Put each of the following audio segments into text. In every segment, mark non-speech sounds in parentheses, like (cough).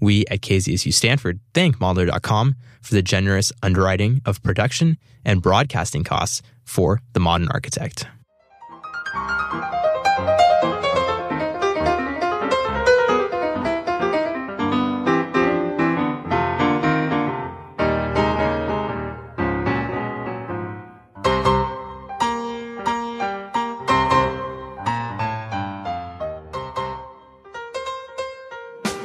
We at KZSU Stanford thank Modlar.com for the generous underwriting of production and broadcasting costs for the modern architect.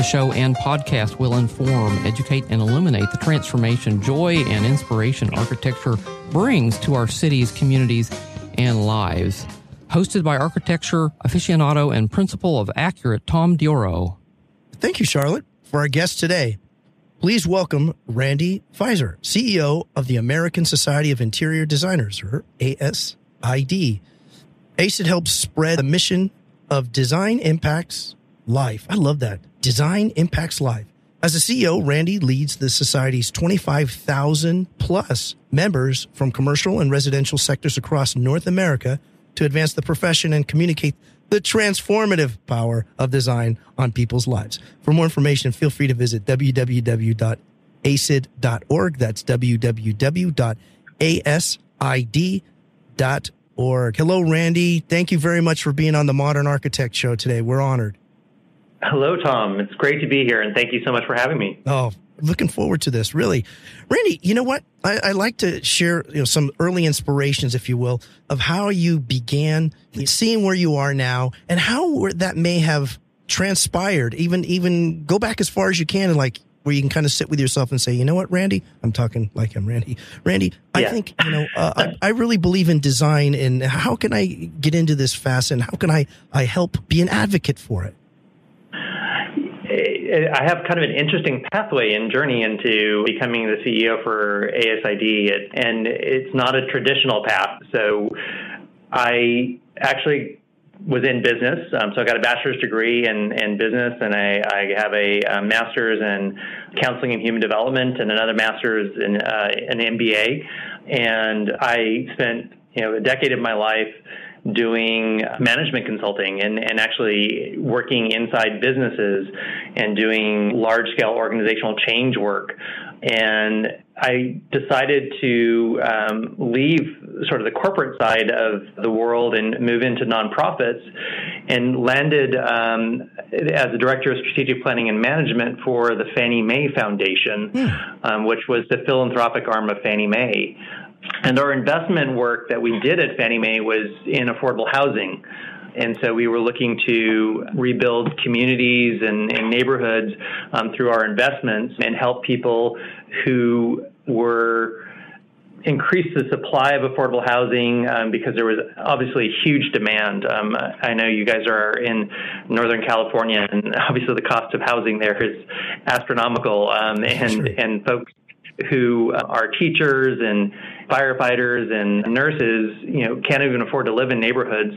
The show and podcast will inform, educate, and illuminate the transformation, joy, and inspiration architecture brings to our cities, communities, and lives. Hosted by architecture aficionado and principal of Accurate, Tom Dioro. Thank you, Charlotte. For our guest today, please welcome Randy Fiser, CEO of the American Society of Interior Designers, or ASID. ASID helps spread the mission of design impacts life. I love that. Design impacts life. As a CEO, Randy leads the society's 25,000 plus members from commercial and residential sectors across North America to advance the profession and communicate the transformative power of design on people's lives. For more information, feel free to visit www.asid.org. That's www.asid.org. Hello, Randy. Thank you very much for being on the Modern Architect Show today. We're honored. Hello, Tom. It's great to be here, and thank you so much for having me. Oh, looking forward to this. Really, Randy. You know what? I, I, like to share you know some early inspirations, if you will, of how you began seeing where you are now, and how that may have transpired. Even even go back as far as you can, and like where you can kind of sit with yourself and say, you know what, Randy, I'm talking like I'm Randy. Randy, I yeah. think you know uh, I, (laughs) I really believe in design, and how can I get into this fast, and how can I I help be an advocate for it? I have kind of an interesting pathway and journey into becoming the CEO for ASID, and it's not a traditional path. So I actually was in business. Um, so I got a bachelor's degree in, in business, and I, I have a, a, master's in counseling and human development, and another master's in uh, an MBA. And I spent you know a decade of my life doing management consulting and, and actually working inside businesses and doing large scale organizational change work. And I decided to um, leave sort of the corporate side of the world and move into nonprofits and landed um, as the director of strategic planning and management for the Fannie Mae Foundation, hmm. um, which was the philanthropic arm of Fannie Mae. And our investment work that we did at Fannie Mae was in affordable housing. And so we were looking to rebuild communities and, and neighborhoods um, through our investments and help people who were increase the supply of affordable housing um, because there was obviously huge demand. Um, I know you guys are in Northern California, and (laughs) obviously the cost of housing there is astronomical. Um, and and folks who are teachers and firefighters and nurses, you know, can't even afford to live in neighborhoods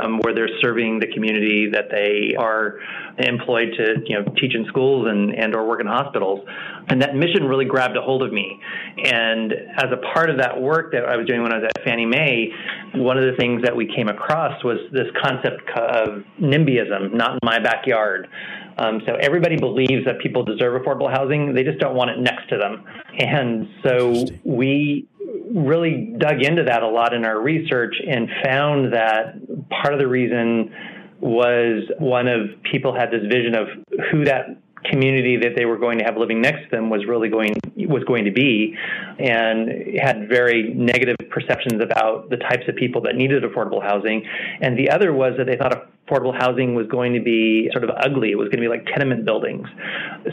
um, where they're serving the community that they are employed to, you know, teach in schools and, and or work in hospitals. And that mission really grabbed a hold of me. And as a part of that work that I was doing when I was at Fannie Mae, one of the things that we came across was this concept of NIMBYism, not in my backyard. Um, so everybody believes that people deserve affordable housing. They just don't want it next to them. And so we really dug into that a lot in our research and found that part of the reason was one of people had this vision of who that community that they were going to have living next to them was really going was going to be and had very negative perceptions about the types of people that needed affordable housing and the other was that they thought affordable housing was going to be sort of ugly. It was going to be like tenement buildings.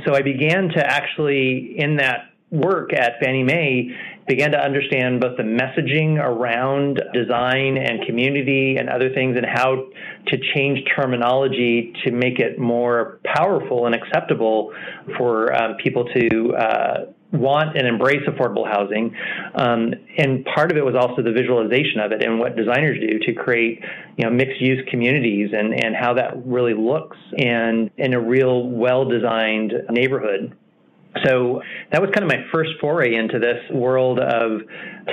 So I began to actually, in that work at Fannie Mae, began to understand both the messaging around design and community and other things and how to change terminology to make it more powerful and acceptable for um, people to uh, want and embrace affordable housing. Um, and part of it was also the visualization of it and what designers do to create, you know, mixed use communities and, and how that really looks and in a real well designed neighborhood. So that was kind of my first foray into this world of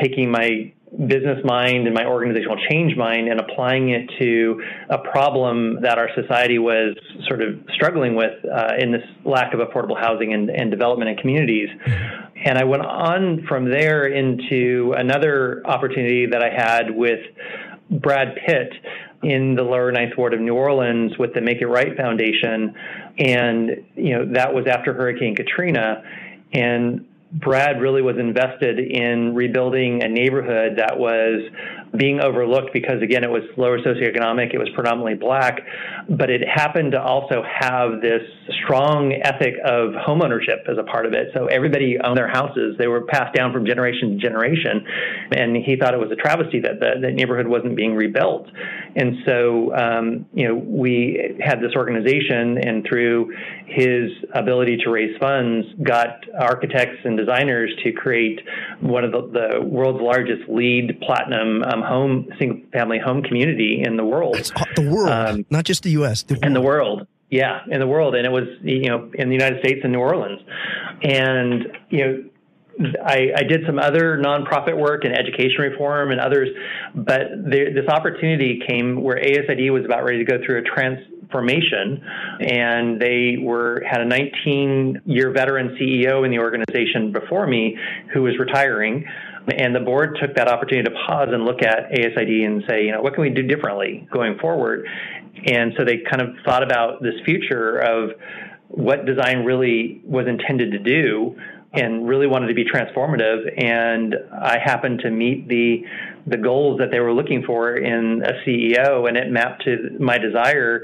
taking my business mind and my organizational change mind and applying it to a problem that our society was sort of struggling with uh, in this lack of affordable housing and, and development in communities. And I went on from there into another opportunity that I had with Brad Pitt in the lower ninth ward of New Orleans with the Make It Right Foundation. And, you know, that was after Hurricane Katrina. And Brad really was invested in rebuilding a neighborhood that was being overlooked because, again, it was lower socioeconomic, it was predominantly black, but it happened to also have this strong ethic of homeownership as a part of it. So everybody owned their houses, they were passed down from generation to generation. And he thought it was a travesty that the, the neighborhood wasn't being rebuilt. And so, um, you know, we had this organization, and through his ability to raise funds, got architects and designers to create one of the, the world's largest LEED platinum um, home single family home community in the world. The world, um, not just the U.S. The in the world. Yeah, in the world, and it was you know in the United States in New Orleans, and you know I, I, did some other nonprofit work and education reform and others, but there, this opportunity came where ASID was about ready to go through a transformation, and they were had a 19 year veteran CEO in the organization before me who was retiring. And the board took that opportunity to pause and look at ASID and say, you know, what can we do differently going forward? And so they kind of thought about this future of what design really was intended to do and really wanted to be transformative. And I happened to meet the the goals that they were looking for in a CEO, and it mapped to my desire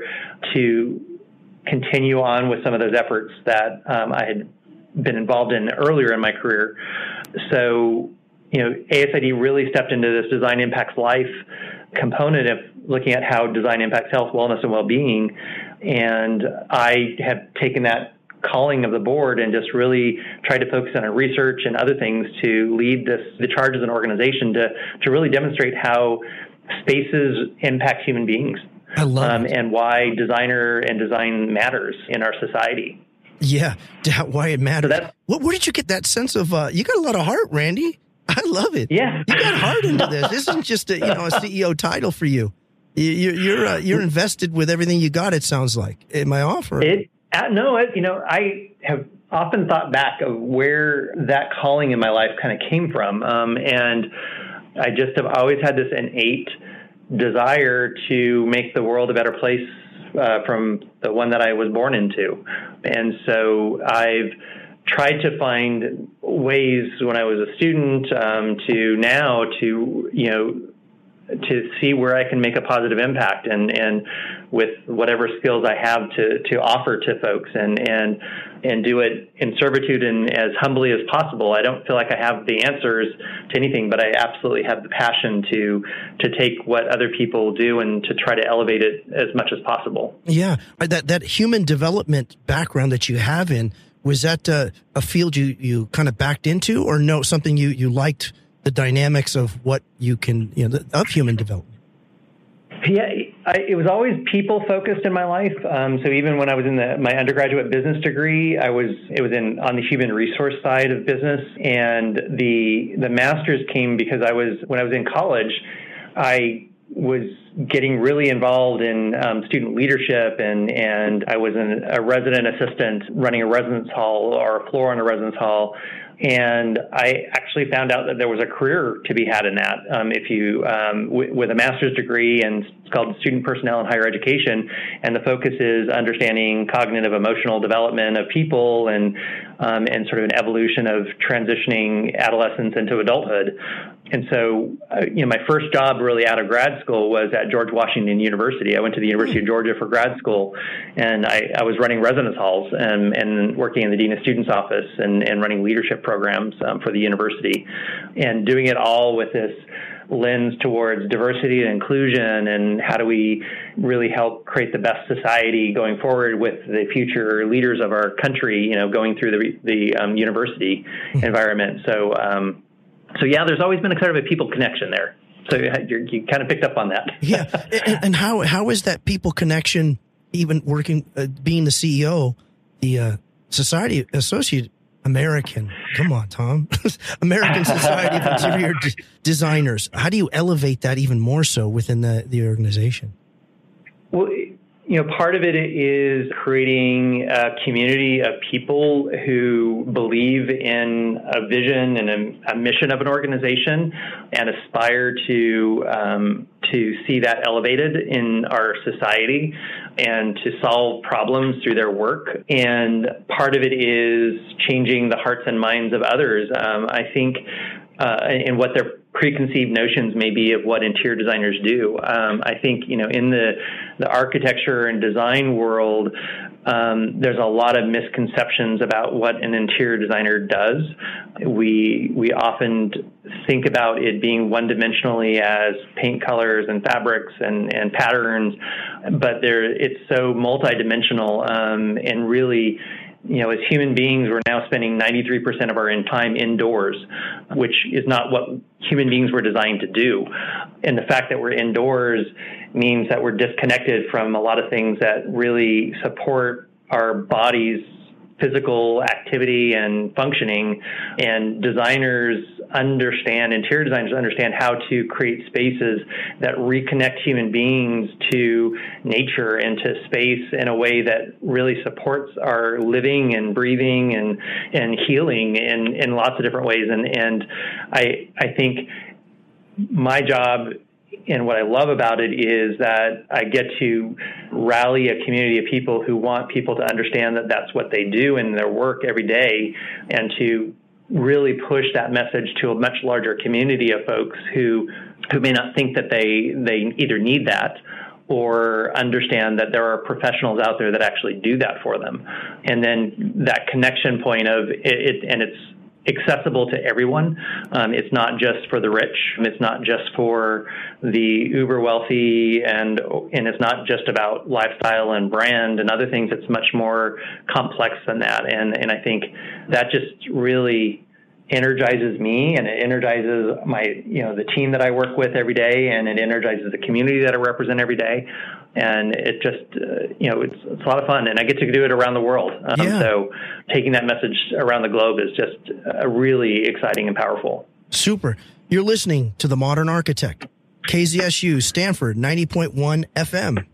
to continue on with some of those efforts that um, I had been involved in earlier in my career. So, you know, ASID really stepped into this design impacts life component of looking at how design impacts health, wellness, and well-being. And I have taken that calling of the board and just really tried to focus on our research and other things to lead this the charge as an organization to to really demonstrate how spaces impact human beings. I love um, and why designer and design matters in our society. Yeah, (laughs) why it matters. So what, where did you get that sense of? Uh, you got a lot of heart, Randy. I love it. Yeah, you got hard into this. This isn't just a you know a (laughs) CEO title for you. you are you're, uh, you're invested with everything you got. It sounds like. in my offer. It uh, no, you know, I have often thought back of where that calling in my life kind of came from. Um, and I just have always had this innate desire to make the world a better place uh, from the one that I was born into. And so I've tried to find ways when I was a student um, to now to, you know, to see where I can make a positive impact and, and with whatever skills I have to, to offer to folks and, and, and do it in servitude and as humbly as possible. I don't feel like I have the answers to anything, but I absolutely have the passion to, to take what other people do and to try to elevate it as much as possible. Yeah. That, that human development background that you have in, was that uh, a field you, you kind of backed into or no, something you, you liked the dynamics of what you can, you know, of human development? Yeah, I, it was always people focused in my life. Um, so even when I was in the, my undergraduate business degree, I was it was in on the human resource side of business, and the the masters came because I was when I was in college, I was getting really involved in um, student leadership and and I was an, a resident assistant running a residence hall or a floor in a residence hall and I actually found out that there was a career to be had in that. Um, if you, um, w- with a master's degree, and it's called Student Personnel in Higher Education, and the focus is understanding cognitive emotional development of people and um, and sort of an evolution of transitioning adolescence into adulthood. And so, uh, you know, my first job really out of grad school was at George Washington University. I went to the University of Georgia for grad school, and I, I was running residence halls and, and, working in the Dean of Students office and, and running leadership programs um, for the university, and doing it all with this lens towards diversity and inclusion and how do we really help create the best society going forward with the future leaders of our country, you know, going through the, the um, university environment. So, um, so yeah, there's always been a kind of a people connection there. So you kind of picked up on that. yeah, and, and, how how is that people connection even working, uh, being the CEO, the uh, Society Associate American? Come on, Tom, (laughs) American Society of Interior D- Designers. How do you elevate that even more so within the the organization? Well, you know, part of it is creating a community of people who believe in a vision and a, a mission of an organization and aspire to um, to see that elevated in our society and to solve problems through their work. And part of it is changing the hearts and minds of others. Um, I think uh, and what their preconceived notions maybe of what interior designers do. Um, I think you know in the the architecture and design world, um, there's a lot of misconceptions about what an interior designer does. We we often think about it being one dimensionally as paint colors and fabrics and, and patterns, but there it's so multidimensional um, and really you know, as human beings, we're now spending 93% of our time indoors, which is not what human beings were designed to do. And the fact that we're indoors means that we're disconnected from a lot of things that really support our bodies physical activity and functioning. And designers understand, interior designers understand how to create spaces that reconnect human beings to nature and to space in a way that really supports our living and breathing and, and healing in, in lots of different ways. And, and I, I think my job and what I love about it is that I get to rally a community of people who want people to understand that that's what they do in their work every day and to really push that message to a much larger community of folks who who may not think that they they either need that or understand that there are professionals out there that actually do that for them. And then that connection point of it, it and it's accessible to everyone. Um, it's not just for the rich. It's not just for the uber wealthy, and and it's not just about lifestyle and brand and other things. It's much more complex than that. And and I think that just really energizes me and it energizes my you know the team that I work with every day and it energizes the community that I represent every day. And it just uh, you know it's, it's a lot of fun and I get to do it around the world. Um, yeah. so taking that message around the globe is just uh, really exciting and powerful. Super. You're listening to the modern architect KZSU Stanford 90.1 FM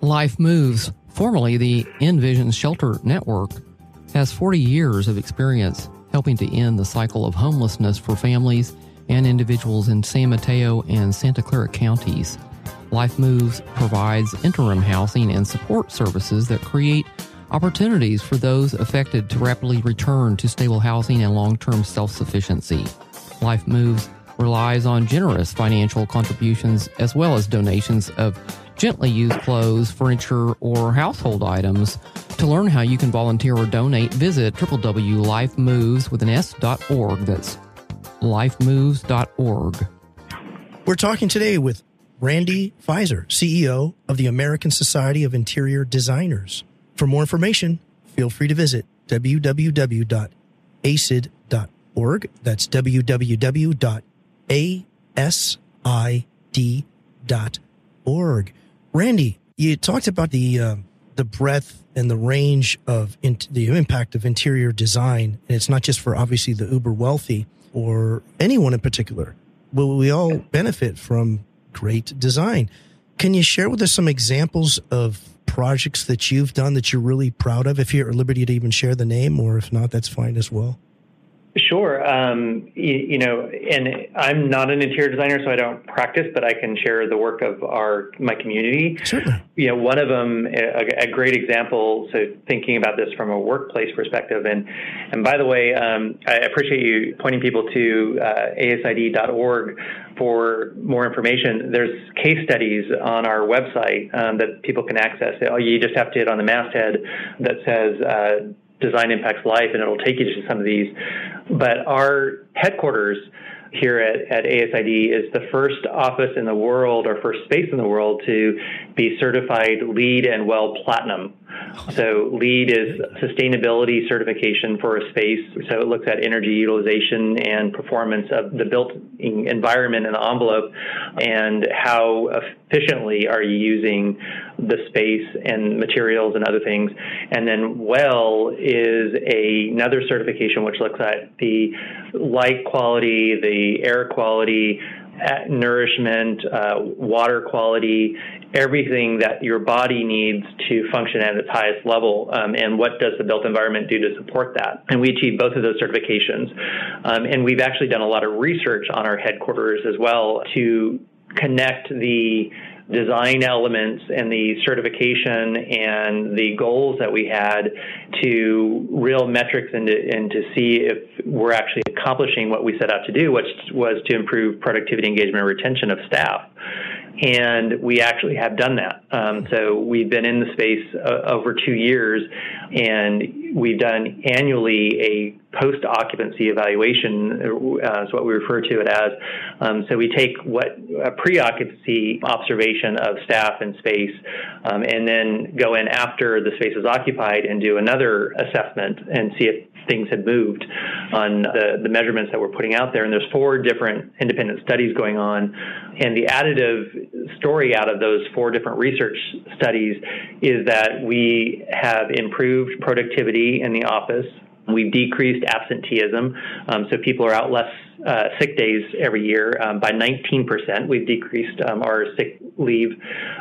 Life Moves formerly the InnVision Shelter Network has 40 years of experience helping to end the cycle of homelessness for families and individuals in San Mateo and Santa Clara counties. Life Moves provides interim housing and support services that create opportunities for those affected to rapidly return to stable housing and long term self sufficiency. Life Moves relies on generous financial contributions as well as donations of gently used clothes, furniture, or household items. To learn how you can volunteer or donate, visit www.lifemoves with an. That's lifemoves.org. We're talking today with Randy Fiser, CEO of the American Society of Interior Designers. For more information, feel free to visit www.asid.org. That's www.asid.org. Randy, you talked about the uh, the breadth and the range of in, the impact of interior design, and it's not just for obviously the uber wealthy or anyone in particular. Will we all benefit from great design? Can you share with us some examples of projects that you've done that you're really proud of? If you're at liberty to even share the name, or if not, that's fine as well. Sure. Um, you, you, know, and I'm not an interior designer, so I don't practice, but I can share the work of our my community. Certainly. You know, one of them, a, a great example. So thinking about this from a workplace perspective, and and by the way, um, I appreciate you pointing people to uh, asid.org for more information. There's case studies on our website um, that people can access. You just have to hit on the masthead that says. Uh, design impacts life, and it'll take you to some of these. But our headquarters here at, at ASID is the first office in the world or first space in the world to be certified LEED and WELL Platinum. So LEED is sustainability certification for a space. So it looks at energy utilization and performance of the built environment and envelope and how efficiently are you using the space and materials and other things. And then WELL is a, another certification which looks at the light quality, the air quality, nourishment, uh, water quality, everything that your body needs to function at its highest level. Um, and what does the built environment do to support that? And we achieved both of those certifications. Um, and we've actually done a lot of research on our headquarters as well to connect the design elements and the certification and the goals that we had to real metrics and to, and to see if we're actually accomplishing what we set out to do, which was to improve productivity, engagement, and retention of staff and we actually have done that. Um, so we've been in the space uh, over two years, and we've done annually a post occupancy evaluation, uh, is what we refer to it as. Um, so we take what a pre occupancy observation of staff and space, um, and then go in after the space is occupied and do another assessment and see if things had moved on the, the measurements that we're putting out there. And there's four different independent studies going on. And the additive story out of those four different research studies is that we have improved productivity in the office. We've decreased absenteeism, um, so people are out less uh, sick days every year um, by 19%. We've decreased um, our sick leave,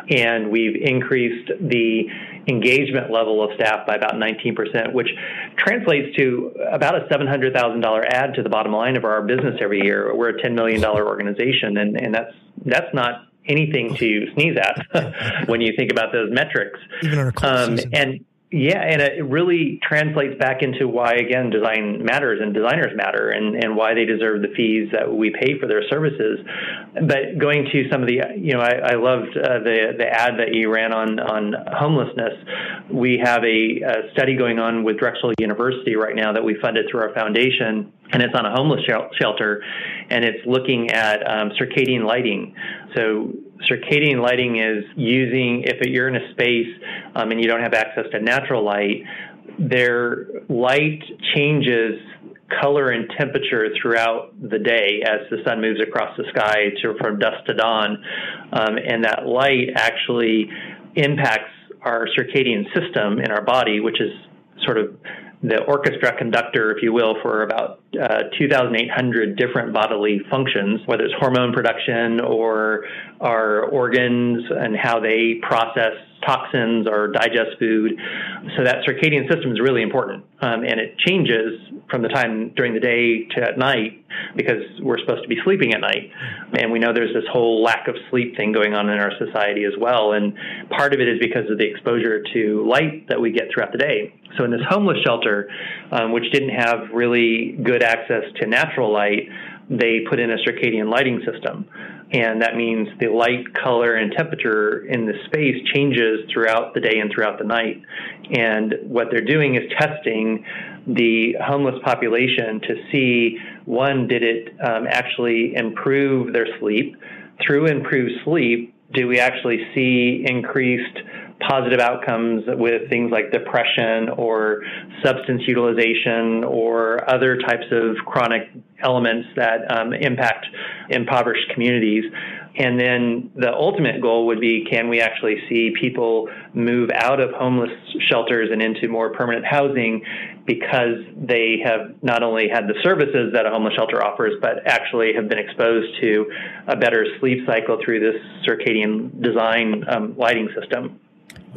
and we've increased the engagement level of staff by about 19%, which translates to about a $700,000 add to the bottom line of our business every year. We're a $10 million organization, and, and that's that's not anything to sneeze at (laughs) when you think about those metrics. Even on a um. And yeah, and it really translates back into why, again, design matters and designers matter and, and why they deserve the fees that we pay for their services. But going to some of the, you know, I, I loved uh, the, the ad that you ran on, on homelessness. We have a, a study going on with Drexel University right now that we funded through our foundation, and it's on a homeless shelter, and it's looking at um, circadian lighting. So circadian lighting is using if you're in a space um, and you don't have access to natural light, their light changes color and temperature throughout the day as the sun moves across the sky to, from dusk to dawn, um, and that light actually impacts our circadian system in our body, which is sort of the orchestra conductor, if you will, for about uh, 2,800 different bodily functions, whether it's hormone production or our organs and how they process toxins or digest food. So that circadian system is really important, um, and it changes from the time during the day to at night because we're supposed to be sleeping at night, and we know there's this whole lack of sleep thing going on in our society as well. And part of it is because of the exposure to light that we get throughout the day. So in this homeless shelter, um, which didn't have really good access to natural light, they put in a circadian lighting system and that means the light, color, and temperature in the space changes throughout the day and throughout the night. And what they're doing is testing the homeless population to see one, did it um, actually improve their sleep? Through improved sleep, do we actually see increased positive outcomes with things like depression or substance utilization or other types of chronic elements that um, impact impoverished communities. And then the ultimate goal would be can we actually see people move out of homeless shelters and into more permanent housing because they have not only had the services that a homeless shelter offers, but actually have been exposed to a better sleep cycle through this circadian design um, lighting system.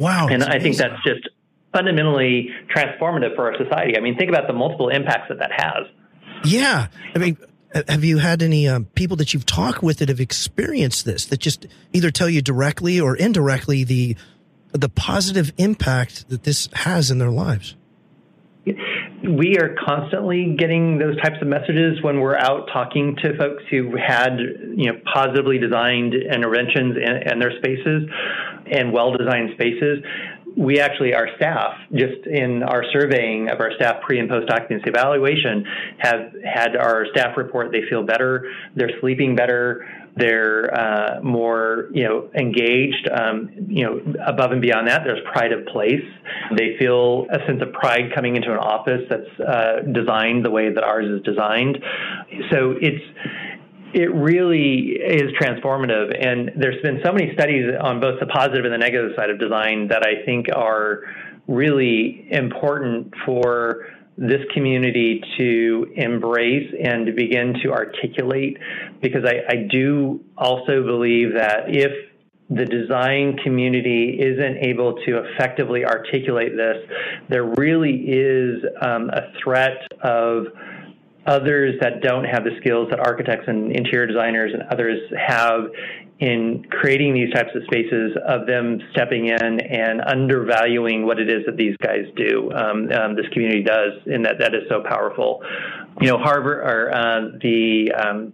Wow. And I think that's just fundamentally transformative for our society. I mean, think about the multiple impacts that that has. Yeah. I mean, have you had any um, people that you've talked with that have experienced this that just either tell you directly or indirectly the the positive impact that this has in their lives? We are constantly getting those types of messages when we're out talking to folks who had, you know, positively designed interventions in, in their spaces and well-designed spaces. We actually, our staff, just in our surveying of our staff pre and post occupancy evaluation, have had our staff report they feel better, they're sleeping better, they're uh, more, you know, engaged. Um, you know, above and beyond that, there's pride of place. They feel a sense of pride coming into an office that's uh, designed the way that ours is designed. So it's it really is transformative. And there's been so many studies on both the positive and the negative side of design that I think are really important for this community to embrace and to begin to articulate because I, I do also believe that if the design community isn't able to effectively articulate this, there really is um, a threat of others that don't have the skills that architects and interior designers and others have in creating these types of spaces of them stepping in and undervaluing what it is that these guys do um, um, this community does and that that is so powerful you know harvard or uh, the um,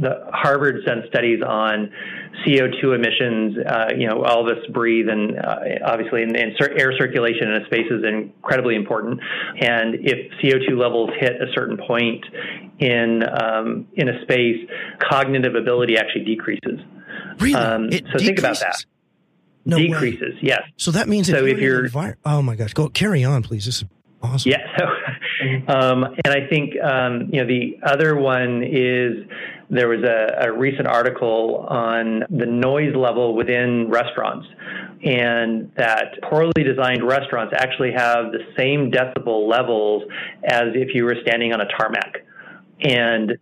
the Harvard done studies on CO2 emissions. Uh, you know, all of us breathe, and uh, obviously, in, in air circulation in a space is incredibly important. And if CO2 levels hit a certain point in um, in a space, cognitive ability actually decreases. Really? Um, so decreases? think about that. No decreases, way. yes. So that means so if, you're, envir- oh my gosh, go carry on, please. This is awesome. Yeah. So, um, and I think um, you know the other one is there was a, a recent article on the noise level within restaurants and that poorly designed restaurants actually have the same decibel levels as if you were standing on a tarmac. And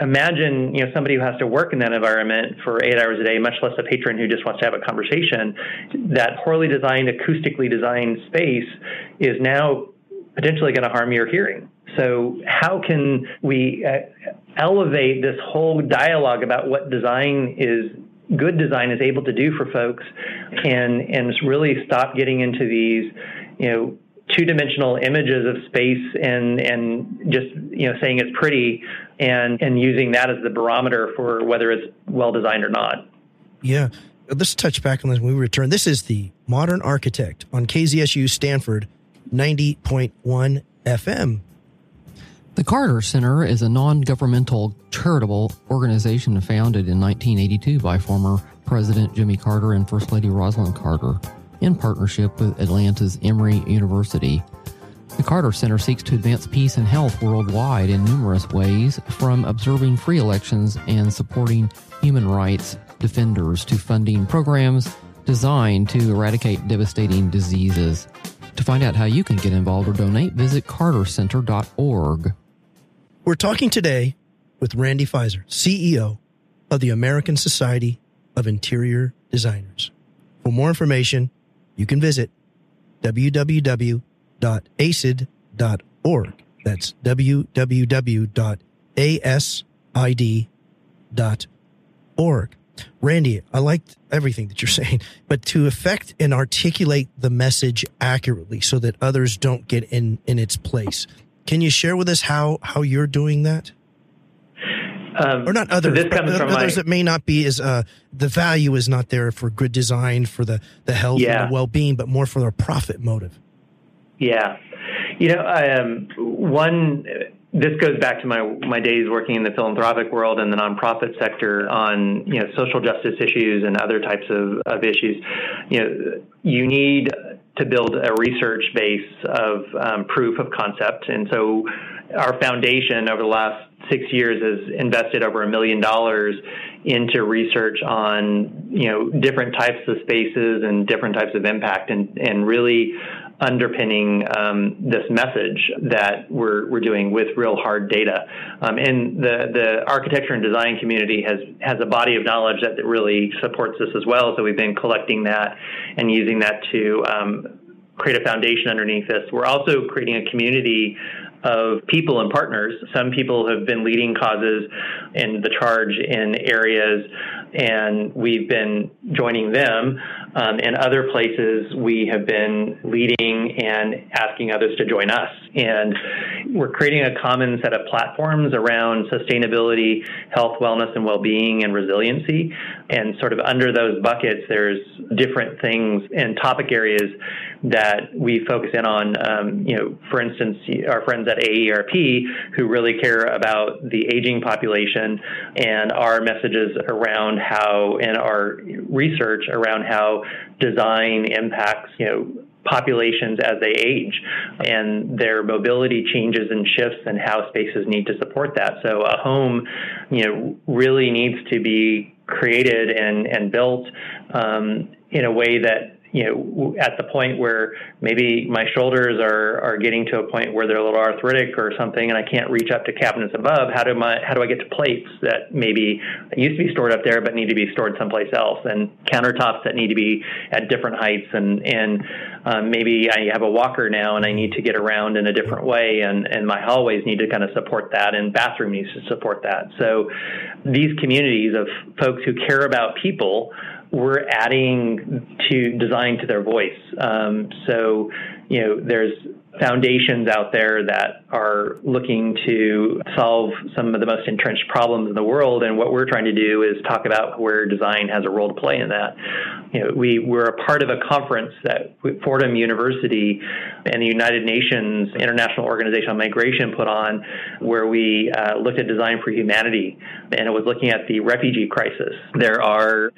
imagine you know somebody who has to work in that environment for eight hours a day, much less a patron who just wants to have a conversation. That poorly designed, acoustically designed space is now potentially going to harm your hearing. So, how can we uh, elevate this whole dialogue about what design is good design is able to do for folks and and really stop getting into these you know two-dimensional images of space and and just you know saying it's pretty and and using that as the barometer for whether it's well designed or not. Yeah. Let's touch back on this when we return. This is the Modern Architect on KZSU Stanford 90.1 FM. The Carter Center is a non governmental charitable organization founded in 1982 by former President Jimmy Carter and First Lady Rosalynn Carter in partnership with Atlanta's Emory University. The Carter Center seeks to advance peace and health worldwide in numerous ways, from observing free elections and supporting human rights defenders to funding programs designed to eradicate devastating diseases. To find out how you can get involved or donate, visit cartercenter.org. We're talking today with Randy Fiser, CEO of the American Society of Interior Designers. For more information, you can visit www.asid.org. That's www.asid.org. Randy, I liked everything that you're saying, but to affect and articulate the message accurately so that others don't get in, in its place, can you share with us how how you're doing that? Um, or not others, so but others my, that may not be as uh, the value is not there for good design for the the health yeah. and the well being, but more for their profit motive. Yeah, you know, um, one this goes back to my my days working in the philanthropic world and the nonprofit sector on you know social justice issues and other types of, of issues. You know, you need to build a research base of um, proof of concept. And so our foundation over the last six years has invested over a million dollars into research on you know different types of spaces and different types of impact and, and really underpinning um, this message that we're, we're doing with real hard data. Um, and the, the architecture and design community has, has a body of knowledge that really supports this as well. So we've been collecting that and using that to um, create a foundation underneath this. We're also creating a community of people and partners. Some people have been leading causes in the charge in areas, and we've been joining them. Um, in other places, we have been leading and asking others to join us. And we're creating a common set of platforms around sustainability, health, wellness, and well being, and resiliency. And sort of under those buckets, there's different things and topic areas that we focus in on. Um, you know, for instance, our friends at AARP who really care about the aging population and our messages around how, and our research around how design impacts, you know, populations as they age and their mobility changes and shifts and how spaces need to support that. So a home, you know, really needs to be created and, and built um, in a way that you know, at the point where maybe my shoulders are, are getting to a point where they're a little arthritic or something, and I can't reach up to cabinets above. How do my how do I get to plates that maybe used to be stored up there but need to be stored someplace else, and countertops that need to be at different heights, and and um, maybe I have a walker now and I need to get around in a different way, and and my hallways need to kind of support that, and bathroom needs to support that. So these communities of folks who care about people we're adding to design to their voice. Um, so, you know, there's foundations out there that are looking to solve some of the most entrenched problems in the world. And what we're trying to do is talk about where design has a role to play in that. You know, we were a part of a conference that Fordham University and the United Nations International Organization on Migration put on, where we uh, looked at design for humanity, and it was looking at the refugee crisis. There are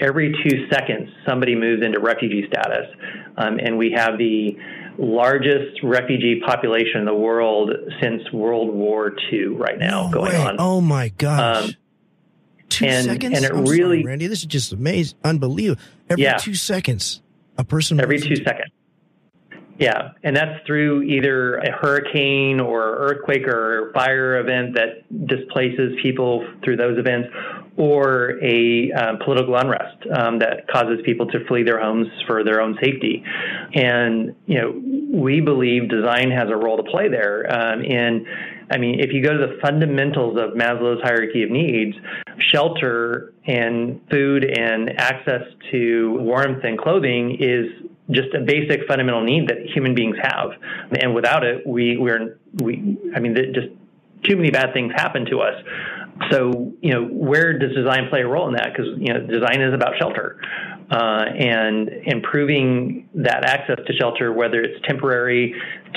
every two seconds somebody moves into refugee status, um, and we have the largest refugee population in the world since World War II right now no going way. on. Oh my gosh. Um, two and, seconds? And it I'm really, sorry, Randy, this is just amazing, unbelievable. Every yeah. two seconds, a person every two into- seconds. Yeah, and that's through either a hurricane or earthquake or fire event that displaces people through those events, or a um, political unrest um, that causes people to flee their homes for their own safety. And you know, we believe design has a role to play there. Um, and I mean, if you go to the fundamentals of Maslow's hierarchy of needs, shelter and food and access to warmth and clothing is just a basic fundamental need that human beings have. And without it, we we're we I mean, just too many bad things happen to us. So, you know, where does design play a role in that? Because, you know, design is about shelter. Uh, and improving that access to shelter, whether it's temporary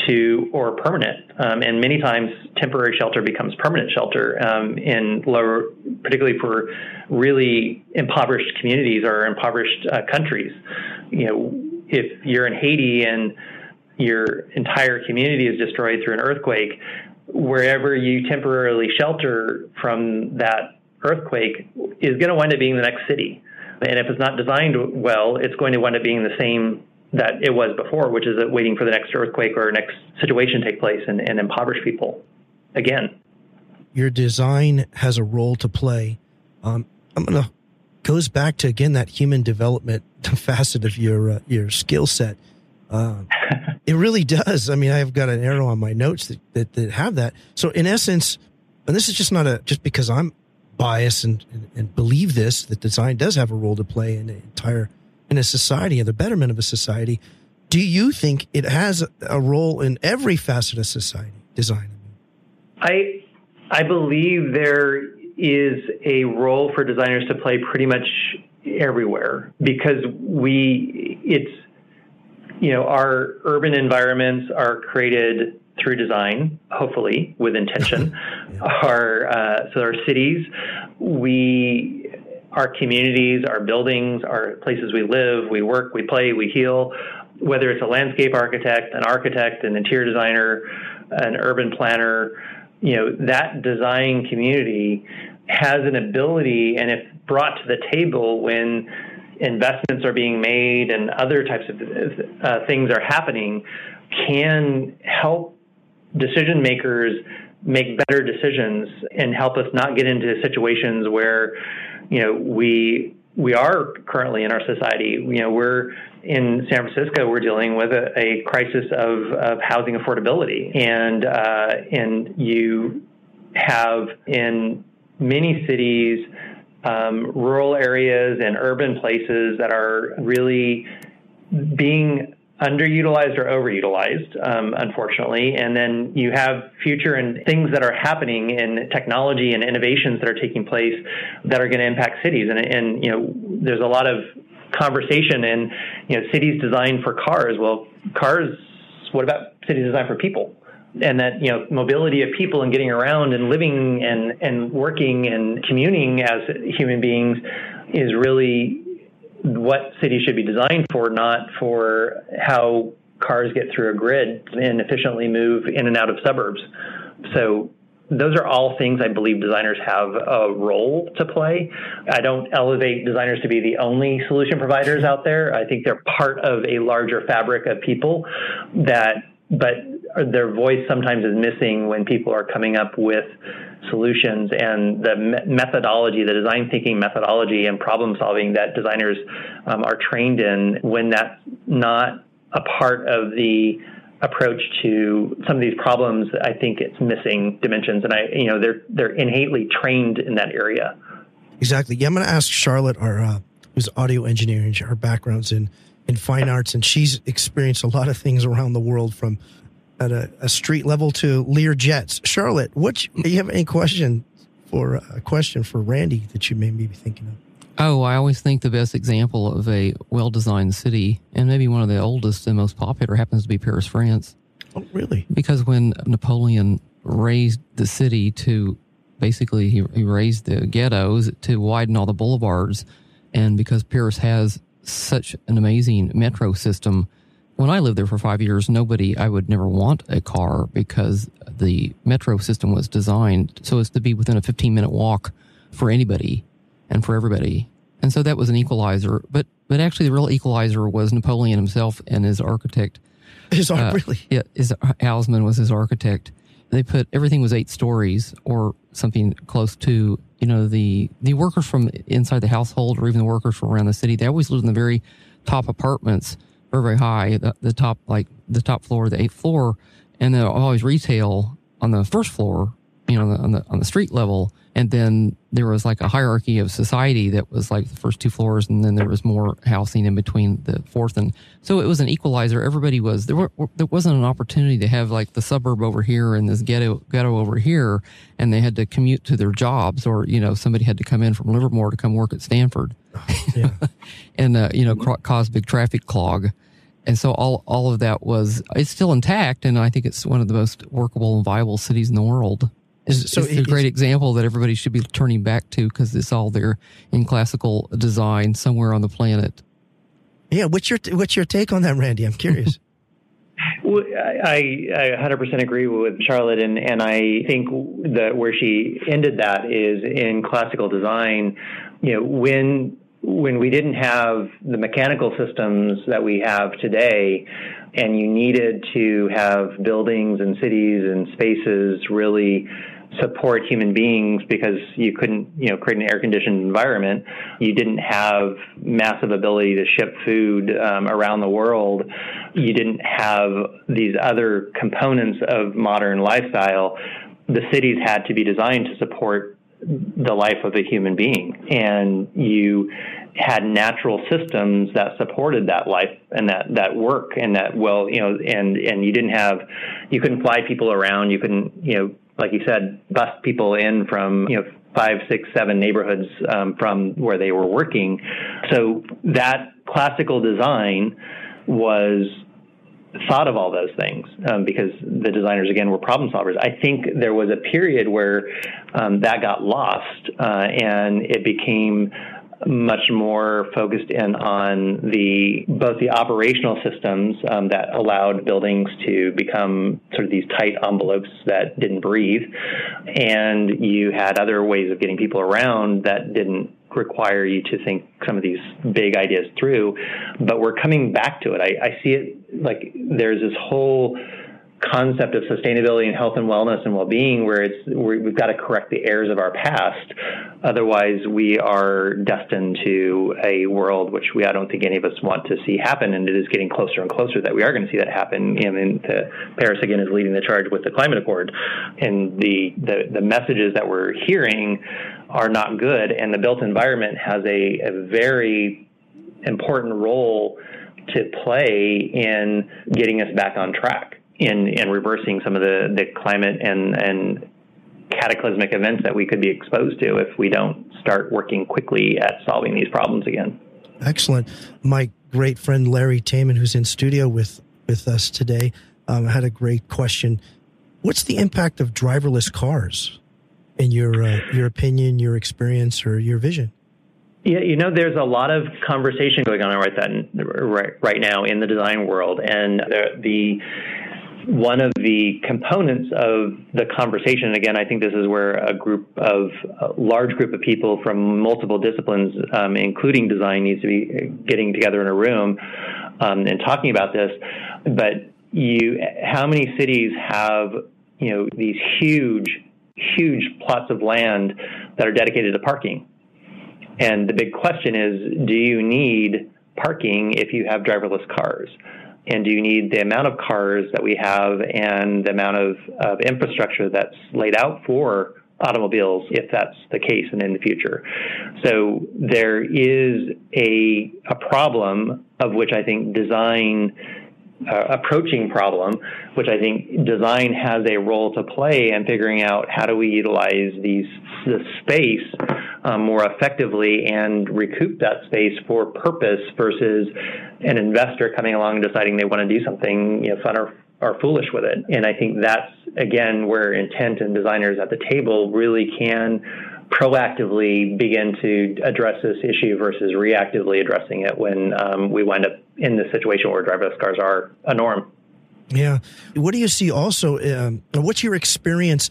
to or permanent. Um, and many times, temporary shelter becomes permanent shelter um, in lower, particularly for really impoverished communities or impoverished uh, countries. You know, if you're in Haiti and your entire community is destroyed through an earthquake, wherever you temporarily shelter from that earthquake is going to wind up being the next city. And if it's not designed well, it's going to wind up being the same that it was before, which is waiting for the next earthquake or next situation to take place and, and impoverish people again. Your design has a role to play. Um, I'm going to goes back to again that human development (laughs) facet of your uh, your skill set. Uh, it really does. I mean, I've got an arrow on my notes that, that, that have that. So in essence, and this is just not a just because I'm biased and, and, and believe this that design does have a role to play in the entire in a society and the betterment of a society. Do you think it has a role in every facet of society? Design. I I believe there is a role for designers to play pretty much everywhere because we it's you know our urban environments are created through design hopefully with intention (laughs) yeah. our uh, so our cities we our communities our buildings our places we live we work we play we heal whether it's a landscape architect an architect an interior designer an urban planner you know that design community has an ability and if brought to the table when investments are being made and other types of uh, things are happening can help decision makers make better decisions and help us not get into situations where you know we we are currently in our society. You know, we're in San Francisco, we're dealing with a, a crisis of, of housing affordability, and uh, and you have in many cities um, rural areas and urban places that are really being underutilized or overutilized, um, unfortunately. And then you have future and things that are happening in technology and innovations that are taking place that are going to impact cities. And, and you know, there's a lot of conversation in you know cities designed for cars. Well, cars. What about cities designed for people? And that you know mobility of people and getting around and living and and working and communing as human beings is really what cities should be designed for, not for how cars get through a grid and efficiently move in and out of suburbs. So those are all things I believe designers have a role to play. I don't elevate designers to be the only solution providers out there. I think they're part of a larger fabric of people that, but their voice sometimes is missing when people are coming up with solutions and the methodology, the design thinking methodology and problem solving that designers um, are trained in when that's not a part of the approach to some of these problems, I think it's missing dimensions, and I, you know, they're they're innately trained in that area. Exactly. Yeah, I'm going to ask Charlotte, our uh, who's audio engineering, her background's in in fine arts, and she's experienced a lot of things around the world from at a, a street level to Lear jets. Charlotte, what do you have any question for a question for Randy that you may be thinking of? Oh, I always think the best example of a well designed city, and maybe one of the oldest and most popular, happens to be Paris, France. Oh, really? Because when Napoleon razed the city to basically, he, he razed the ghettos to widen all the boulevards, and because Paris has such an amazing metro system, when I lived there for five years, nobody, I would never want a car because the metro system was designed so as to be within a 15 minute walk for anybody and for everybody. And so that was an equalizer. But, but actually the real equalizer was Napoleon himself and his architect. His, uh, really? Yeah. His, Haussmann was his architect. They put, everything was eight stories or something close to, you know, the, the workers from inside the household or even the workers from around the city, they always lived in the very top apartments very, very high, the, the top, like the top floor, the eighth floor, and then always retail on the first floor, you know, on the, on the, on the street level. And then there was like a hierarchy of society that was like the first two floors, and then there was more housing in between the fourth. And so it was an equalizer. Everybody was there. Were, there wasn't an opportunity to have like the suburb over here and this ghetto ghetto over here, and they had to commute to their jobs, or you know somebody had to come in from Livermore to come work at Stanford, yeah. (laughs) and uh, you know cause big traffic clog and so all all of that was it's still intact, and I think it's one of the most workable and viable cities in the world. It's, so it's a great example that everybody should be turning back to because it's all there in classical design somewhere on the planet. Yeah, what's your what's your take on that, Randy? I'm curious. (laughs) Well, I, I 100% agree with Charlotte, and, and I think that where she ended that is in classical design. You know, when when we didn't have the mechanical systems that we have today, and you needed to have buildings and cities and spaces really support human beings because you couldn't, you know, create an air conditioned environment. You didn't have massive ability to ship food um, around the world. You didn't have these other components of modern lifestyle. The cities had to be designed to support the life of a human being. And you had natural systems that supported that life and that, that work and that well, you know, and, and you didn't have, you couldn't fly people around. You couldn't, you know, like you said, bus people in from, you know, five, six, seven neighborhoods um, from where they were working. So that classical design was thought of all those things um, because the designers again were problem solvers. I think there was a period where um, that got lost uh, and it became much more focused in on the both the operational systems um, that allowed buildings to become sort of these tight envelopes that didn't breathe, and you had other ways of getting people around that didn't require you to think some of these big ideas through. But we're coming back to it. I, I see it like there's this whole concept of sustainability and health and wellness and well-being where it's we have got to correct the errors of our past. Otherwise we are destined to a world which we I don't think any of us want to see happen and it is getting closer and closer that we are going to see that happen. I mean the, Paris again is leading the charge with the climate accord and the, the the messages that we're hearing are not good and the built environment has a, a very important role to play in getting us back on track in in reversing some of the the climate and and cataclysmic events that we could be exposed to if we don't start working quickly at solving these problems again. Excellent. My great friend Larry Taman, who's in studio with with us today, um, had a great question. What's the impact of driverless cars, in your uh, your opinion, your experience, or your vision? Yeah, you know, there's a lot of conversation going on right then, right, right now in the design world, and the, the one of the components of the conversation, again, I think this is where a group of a large group of people from multiple disciplines, um, including design, needs to be getting together in a room um, and talking about this. But you, how many cities have you know these huge, huge plots of land that are dedicated to parking? And the big question is, do you need parking if you have driverless cars? And do you need the amount of cars that we have and the amount of, of infrastructure that's laid out for automobiles if that's the case and in the future. So there is a, a problem of which I think design uh, approaching problem, which I think design has a role to play in figuring out how do we utilize these the space um, more effectively and recoup that space for purpose versus an investor coming along and deciding they want to do something you know, fun or are foolish with it. And I think that's again where intent and designers at the table really can proactively begin to address this issue versus reactively addressing it when um, we wind up in the situation where driverless cars are a norm. Yeah. What do you see also? Um, what's your experience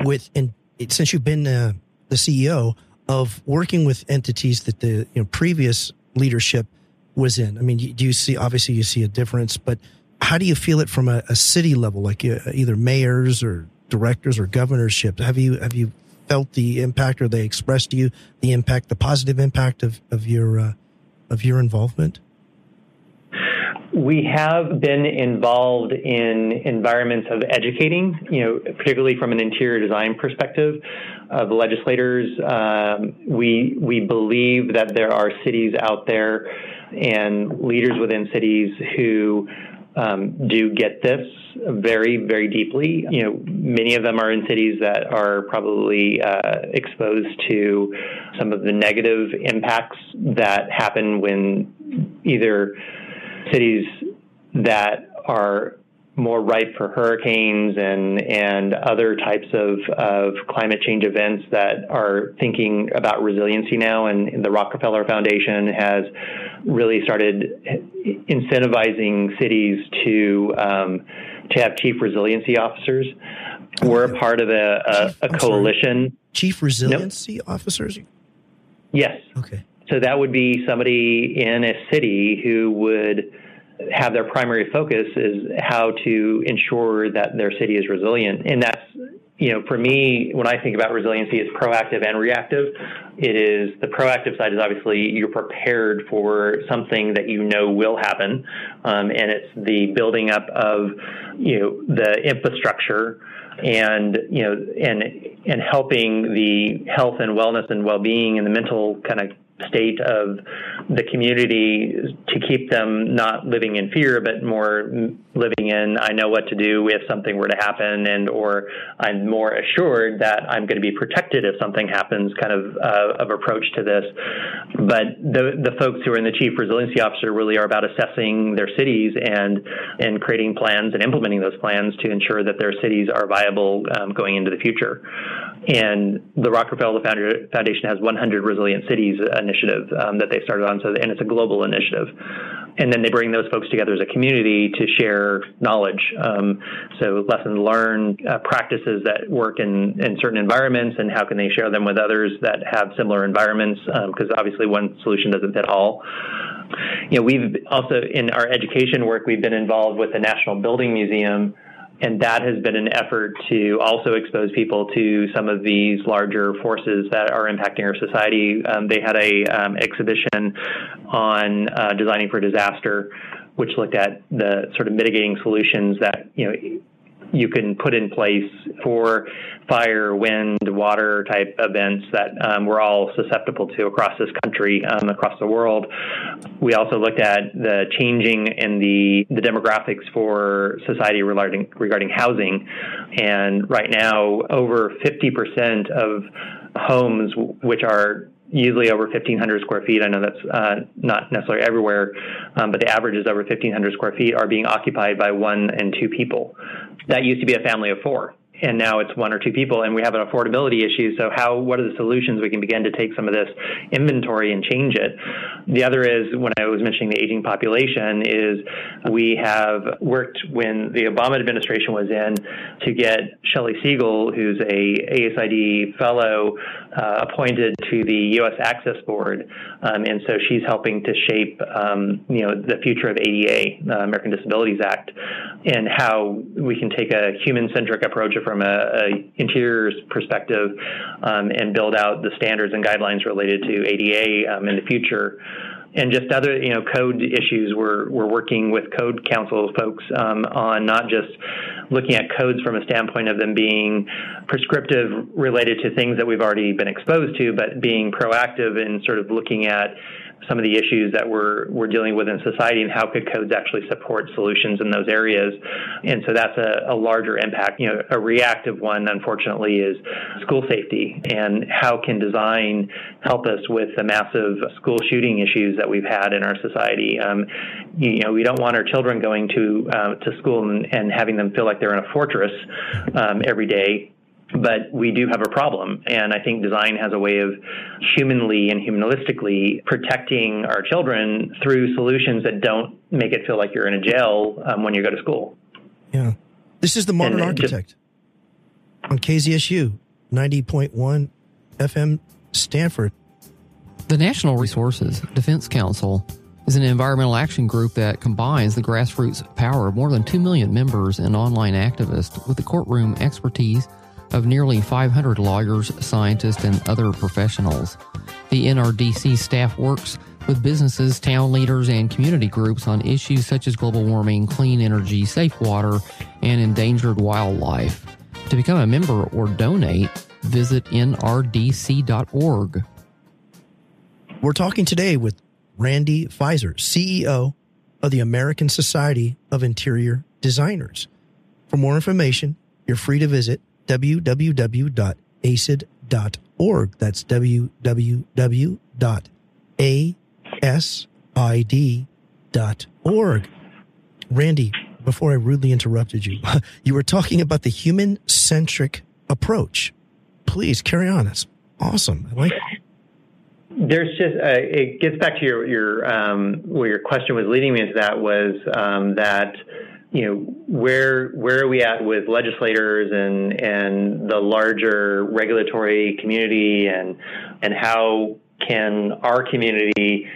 with, and since you've been uh, the CEO of working with entities that the you know, previous leadership was in? I mean, do you see, obviously, you see a difference, but how do you feel it from a, a city level, like uh, either mayors or directors or governorship? Have you, have you felt the impact or they expressed to you the impact, the positive impact of, of your uh, of your involvement? We have been involved in environments of educating, you know, particularly from an interior design perspective of legislators. Um, we we believe that there are cities out there and leaders within cities who um, do get this very, very deeply. You know, many of them are in cities that are probably uh, exposed to some of the negative impacts that happen when either cities that are more ripe for hurricanes and and other types of, of climate change events that are thinking about resiliency now and the Rockefeller Foundation has really started incentivizing cities to um, to have chief resiliency officers. We're a oh. part of a, a, a coalition. Chief resiliency nope. officers? Yes. Okay. So that would be somebody in a city who would have their primary focus is how to ensure that their city is resilient. And that's, you know, for me, when I think about resiliency, it's proactive and reactive. It is the proactive side is obviously you're prepared for something that you know will happen, um, and it's the building up of, you know, the infrastructure and you know and and helping the health and wellness and well-being and the mental kind of state of the community to keep them not living in fear, but more living in I know what to do if something were to happen, and or I'm more assured that I'm going to be protected if something happens. Kind of uh, of approach to this, but the the folks who are in the chief resiliency officer really are about assessing their cities and and creating plans and implementing those plans to ensure that their cities are viable um, going into the future. And the Rockefeller Foundation has 100 resilient cities initiative um, that they started on, so and it's a global initiative. And then they bring those folks together as a community to share knowledge. Um, so lessons learned, uh, practices that work in, in certain environments, and how can they share them with others that have similar environments? Because um, obviously one solution doesn't fit all. You know, we've also in our education work, we've been involved with the National Building Museum and that has been an effort to also expose people to some of these larger forces that are impacting our society. Um, they had a um, exhibition on uh, designing for disaster, which looked at the sort of mitigating solutions that you know you can put in place for fire, wind, water type events that um, we're all susceptible to across this country, um, across the world. We also looked at the changing in the, the demographics for society regarding, regarding housing. And right now, over 50% of homes which are usually over 1,500 square feet. I know that's uh, not necessarily everywhere, um, but the average is over 1,500 square feet are being occupied by one and two people. That used to be a family of four and now it's one or two people and we have an affordability issue. So how what are the solutions we can begin to take some of this inventory and change it? The other is when i was mentioning the aging population is we have worked when the obama administration was in to get Shelley siegel who's a asid fellow uh, appointed to the us access board. Um, and so she's helping to shape um, you know the future of ada the american disabilities act and how we can take a human centric approach from a, a interiors perspective um, and build out the standards and guidelines related to ADA um, in the future and just other you know code issues. We're we're working with code council folks um, on not just looking at codes from a standpoint of them being prescriptive related to things that we've already been exposed to, but being proactive in sort of looking at some of the issues that we're we're dealing with in society and how could codes actually support solutions in those areas. And so that's a, a, larger impact. You know a reactive one unfortunately is school safety and how can design help us with the massive school shooting issues that we've had in our society. Um, you, know we don't want our children going to uh, to school and, and, having them feel like they're in a fortress um, every day but we do have a problem. And I think design has a way of humanly and humanistically protecting our children through solutions that don't make it feel like you're in a jail um, when you go to school. Yeah. This is the modern and architect just, on KZSU 90.1 FM Stanford. The Natural Resources Defense Council is an environmental action group that combines the grassroots power of more than 2 million members and online activists with the courtroom expertise of nearly 500 lawyers, scientists, and other professionals. The NRDC staff works with businesses, town leaders, and community groups on issues such as global warming, clean energy, safe water, and endangered wildlife. To become a member or donate, visit nrdc.org. We're talking today with Randy Fiser, CEO of the American Society of Interior Designers. For more information, you're free to visit www.asid.org. That's www.asid.org. Randy, before I rudely interrupted you, (laughs) you were talking about the human centric approach. Please carry on. That's awesome. I like it there's just uh, it gets back to your your um, where your question was leading me into that was um, that you know where where are we at with legislators and and the larger regulatory community and and how can our community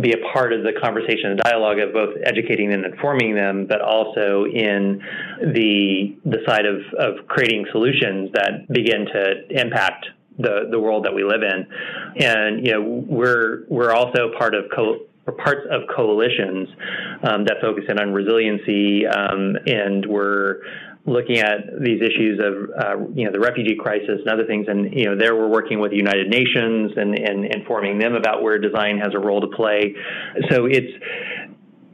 be a part of the conversation and dialogue of both educating and informing them, but also in the the side of, of creating solutions that begin to impact the, the world that we live in. And you know, we're we're also part of co- parts of coalitions um, that focus in on resiliency, um, and we're looking at these issues of uh, you know the refugee crisis and other things. And you know there we're working with the United Nations and, and informing them about where design has a role to play. So it's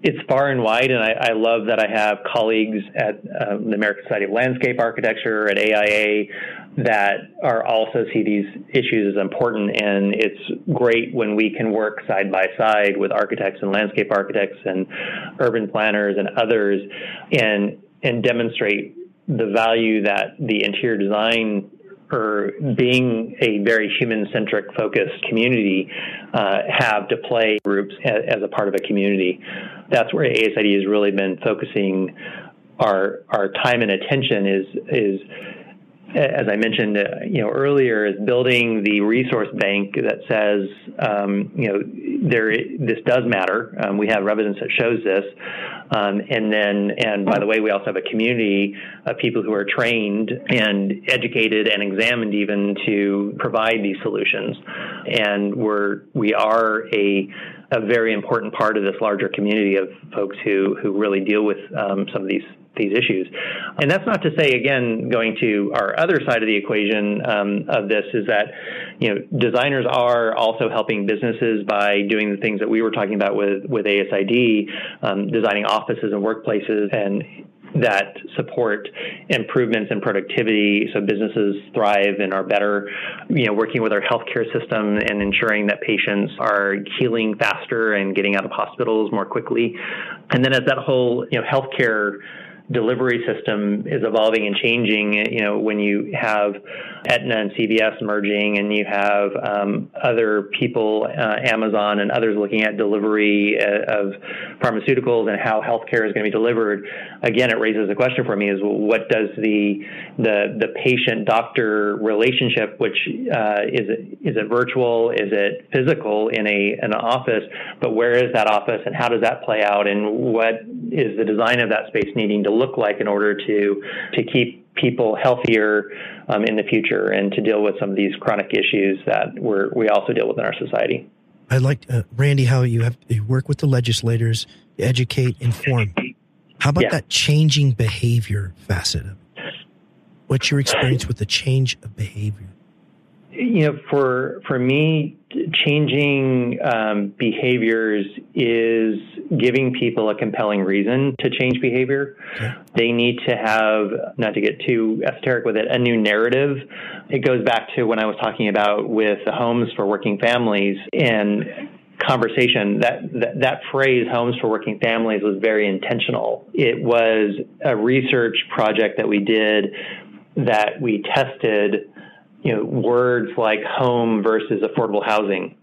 it's far and wide, and I, I love that I have colleagues at uh, the American Society of Landscape Architecture, at AIA, that are also see these issues as important. And it's great when we can work side by side with architects and landscape architects and urban planners and others, and and demonstrate the value that the interior design or being a very human centric focused community uh, have to play groups as, as, a part of a community. That's where ASID has really been focusing our our time and attention is is as I mentioned, uh, you know earlier, is building the resource bank that says, um, you know, there this does matter. Um, we have evidence that shows this, um, and then, and by the way, we also have a community of people who are trained and educated and examined even to provide these solutions, and we're we are a a very important part of this larger community of folks who who really deal with um, some of these these issues. And that's not to say, again, going to our other side of the equation um, of this is that, you know, designers are also helping businesses by doing the things that we were talking about with, with ASID, um, designing offices and workplaces and that support improvements in productivity so businesses thrive and are better, you know, working with our healthcare system and ensuring that patients are healing faster and getting out of hospitals more quickly. And then as that whole, you know, healthcare delivery system is evolving and changing. You know, when you have Aetna and CVS merging, and you have um, other people, uh, Amazon and others, looking at delivery uh, of pharmaceuticals and how healthcare is going to be delivered. Again, it raises a question for me: is what does the the the patient doctor relationship, which uh, is it is it virtual, is it physical in a an office, but where is that office and how does that play out, and what is the design of that space needing to look like in order to to keep people healthier um, in the future and to deal with some of these chronic issues that we're, we also deal with in our society. I like uh, Randy how you have you work with the legislators, educate, inform. How about yeah. that changing behavior facet? What's your experience with the change of behavior? You know, for for me, changing um, behaviors is giving people a compelling reason to change behavior. Okay. They need to have, not to get too esoteric with it, a new narrative. It goes back to when I was talking about with the homes for working families and conversation that, that, that phrase homes for working families was very intentional it was a research project that we did that we tested you know, words like home versus affordable housing.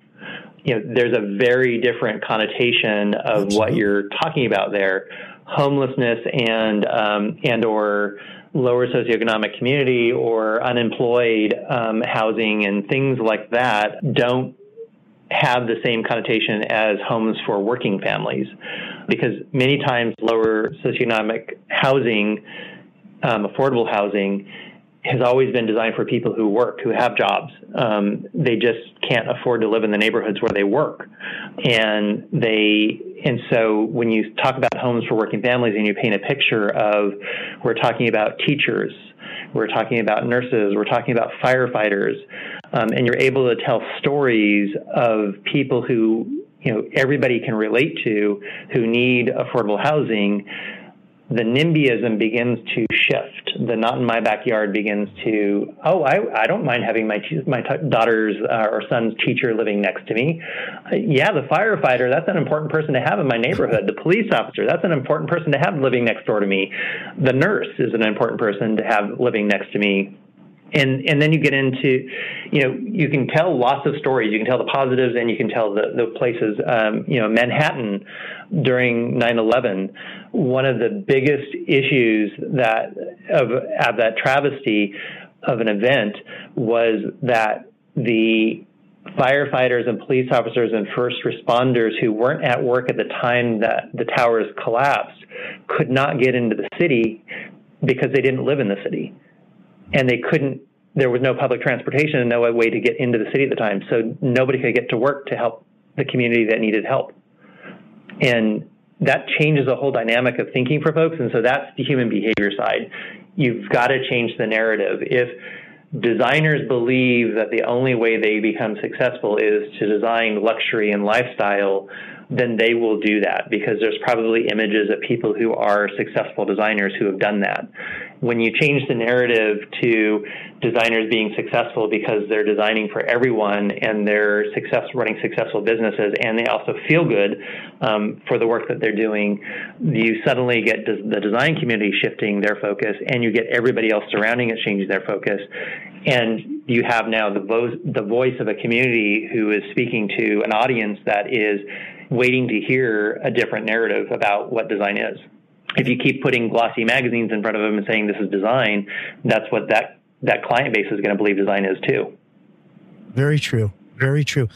You know, there's a very different connotation of Absolutely. what you're talking about there. Homelessness and um, and or lower socioeconomic community or unemployed um, housing and things like that don't have the same connotation as homes for working families because many times lower socioeconomic housing, um, affordable housing, has always been designed for people who work, who have jobs. Um, they just can't afford to live in the neighborhoods where they work, and they and so when you talk about homes for working families and you paint a picture of, we're talking about teachers, we're talking about nurses, we're talking about firefighters, um, and you're able to tell stories of people who you know everybody can relate to who need affordable housing the NIMBYism begins to shift. The not in my backyard begins to, oh, I, I don't mind having my my t- daughter's uh, or son's teacher living next to me. Uh, yeah, the firefighter, that's an important person to have in my neighborhood. The police officer, that's an important person to have living next door to me. The nurse is an important person to have living next to me and and then you get into you know you can tell lots of stories you can tell the positives and you can tell the, the places um, you know manhattan during 9-11 one of the biggest issues that of, of that travesty of an event was that the firefighters and police officers and first responders who weren't at work at the time that the towers collapsed could not get into the city because they didn't live in the city. And they couldn't there was no public transportation and no way to get into the city at the time. So nobody could get to work to help the community that needed help. And that changes the whole dynamic of thinking for folks. And so that's the human behavior side. You've got to change the narrative. If designers believe that the only way they become successful is to design luxury and lifestyle then they will do that because there's probably images of people who are successful designers who have done that. When you change the narrative to designers being successful because they're designing for everyone and they're success, running successful businesses and they also feel good um, for the work that they're doing, you suddenly get the design community shifting their focus and you get everybody else surrounding it changing their focus. And you have now the, vo- the voice of a community who is speaking to an audience that is waiting to hear a different narrative about what design is. If you keep putting glossy magazines in front of them and saying this is design, that's what that that client base is going to believe design is too. Very true. Very true.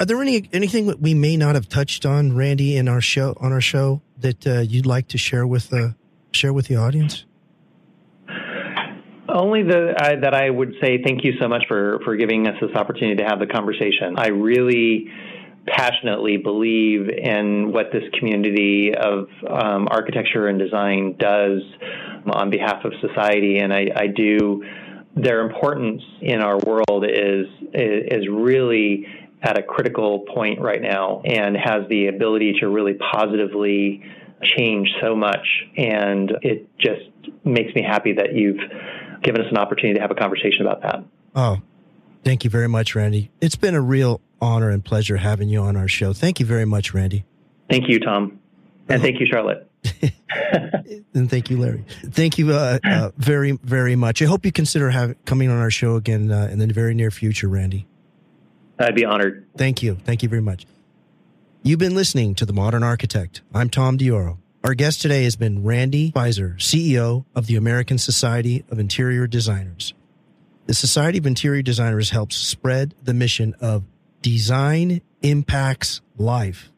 Are there any anything that we may not have touched on, Randy, in our show on our show that uh, you'd like to share with uh, share with the audience? Only the, uh, that I would say thank you so much for, for giving us this opportunity to have the conversation. I really passionately believe in what this community of um, architecture and design does on behalf of society, and I, I do. Their importance in our world is is really at a critical point right now, and has the ability to really positively change so much. And it just makes me happy that you've given us an opportunity to have a conversation about that. Oh, thank you very much, Randy. It's been a real honor and pleasure having you on our show. Thank you very much, Randy. Thank you, Tom. And thank you, Charlotte. (laughs) (laughs) and thank you, Larry. Thank you uh, uh, very, very much. I hope you consider have, coming on our show again uh, in the very near future, Randy. I'd be honored. Thank you. Thank you very much. You've been listening to The Modern Architect. I'm Tom Dioro. Our guest today has been Randy Fiser, CEO of the American Society of Interior Designers. The Society of Interior Designers helps spread the mission of design impacts life.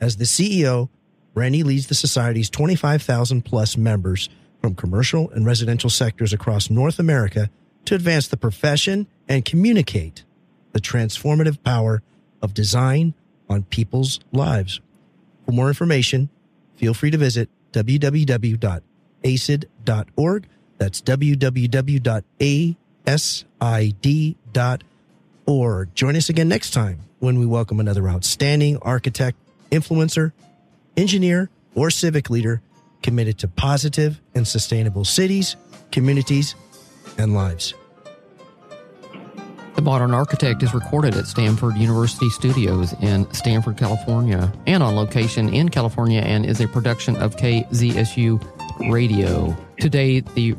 As the CEO, Randy leads the Society's 25,000 plus members from commercial and residential sectors across North America to advance the profession and communicate the transformative power of design on people's lives. For more information, feel free to visit www.asid.org. That's www.asid.org. Join us again next time when we welcome another outstanding architect, influencer, engineer, or civic leader committed to positive and sustainable cities, communities, and lives. The Modern Architect is recorded at Stanford University Studios in Stanford, California, and on location in California, and is a production of KZSU Radio. Today, the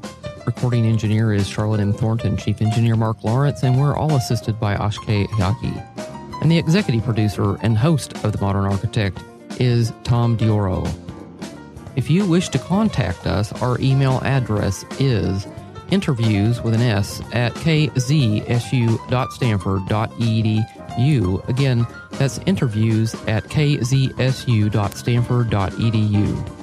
recording engineer is Charlotte M. Thornton, Chief Engineer Mark Lawrence, and we're all assisted by Ashke Hyaki. And the executive producer and host of The Modern Architect is Tom Dioro. If you wish to contact us, our email address is interviews with an S at kzsu.stanford.edu. Again, that's interviews at kzsu.stanford.edu.